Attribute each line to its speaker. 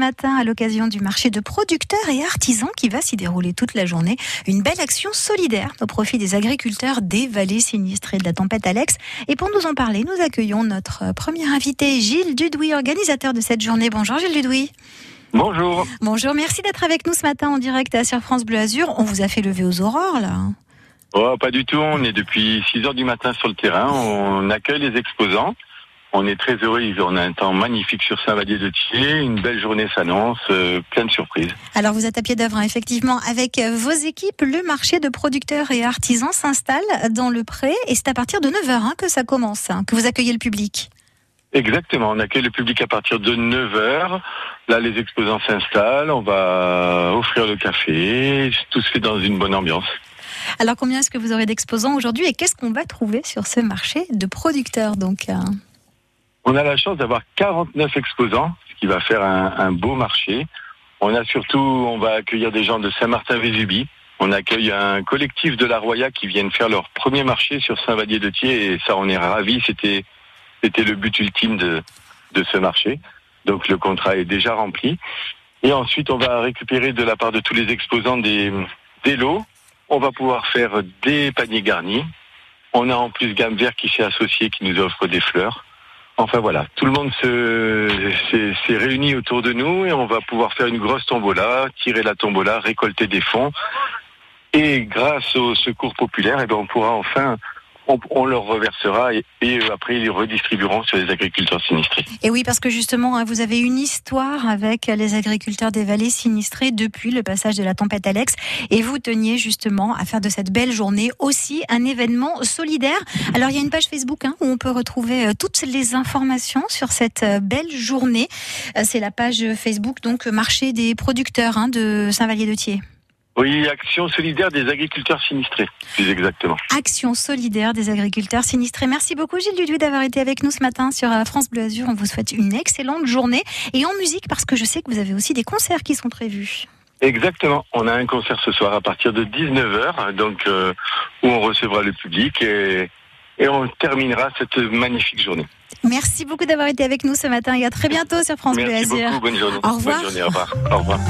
Speaker 1: matin à l'occasion du marché de producteurs et artisans qui va s'y dérouler toute la journée. Une belle action solidaire au profit des agriculteurs des vallées sinistrées de la tempête Alex. Et pour nous en parler, nous accueillons notre premier invité, Gilles Dudouis, organisateur de cette journée. Bonjour Gilles Dudouis.
Speaker 2: Bonjour.
Speaker 1: Bonjour, merci d'être avec nous ce matin en direct sur France Bleu Azur. On vous a fait lever aux aurores là.
Speaker 2: Oh, pas du tout. On est depuis 6 heures du matin sur le terrain. On accueille les exposants. On est très heureux. On a un temps magnifique sur Saint-Vallier de Thiers. Une belle journée s'annonce, euh, plein de surprises.
Speaker 1: Alors vous êtes à pied d'œuvre, hein, effectivement, avec vos équipes. Le marché de producteurs et artisans s'installe dans le pré et c'est à partir de 9h hein, que ça commence, hein, que vous accueillez le public.
Speaker 2: Exactement. On accueille le public à partir de 9h. Là, les exposants s'installent. On va offrir le café. Tout se fait dans une bonne ambiance.
Speaker 1: Alors combien est-ce que vous aurez d'exposants aujourd'hui et qu'est-ce qu'on va trouver sur ce marché de producteurs donc euh
Speaker 2: On a la chance d'avoir 49 exposants, ce qui va faire un, beau marché. On a surtout, on va accueillir des gens de Saint-Martin-Vésubie. On accueille un collectif de la Roya qui viennent faire leur premier marché sur Saint-Vallier-de-Thiers et ça, on est ravis. C'était, c'était le but ultime de, de ce marché. Donc le contrat est déjà rempli. Et ensuite, on va récupérer de la part de tous les exposants des, des lots on va pouvoir faire des paniers garnis. On a en plus Gamme Vert qui s'est associé, qui nous offre des fleurs. Enfin voilà, tout le monde s'est réuni autour de nous et on va pouvoir faire une grosse tombola, tirer la tombola, récolter des fonds. Et grâce au secours populaire, eh ben on pourra enfin on, leur reversera et, et, après ils redistribueront sur les agriculteurs sinistrés.
Speaker 1: Et oui, parce que justement, hein, vous avez une histoire avec les agriculteurs des vallées sinistrées depuis le passage de la tempête Alex et vous teniez justement à faire de cette belle journée aussi un événement solidaire. Alors il y a une page Facebook hein, où on peut retrouver euh, toutes les informations sur cette euh, belle journée. Euh, c'est la page Facebook donc marché des producteurs hein, de Saint-Vallier-de-Thiers.
Speaker 2: Oui, Action solidaire des agriculteurs sinistrés, plus exactement.
Speaker 1: Action solidaire des agriculteurs sinistrés. Merci beaucoup Gilles Dudouis d'avoir été avec nous ce matin sur France Bleu Azur. On vous souhaite une excellente journée et en musique parce que je sais que vous avez aussi des concerts qui sont prévus.
Speaker 2: Exactement. On a un concert ce soir à partir de 19h, donc euh, où on recevra le public et, et on terminera cette magnifique journée.
Speaker 1: Merci beaucoup d'avoir été avec nous ce matin et à très bientôt sur France
Speaker 2: Merci
Speaker 1: Bleu Azur.
Speaker 2: Beaucoup, bonne journée.
Speaker 1: Au revoir.
Speaker 2: Bonne journée, au revoir. Au revoir.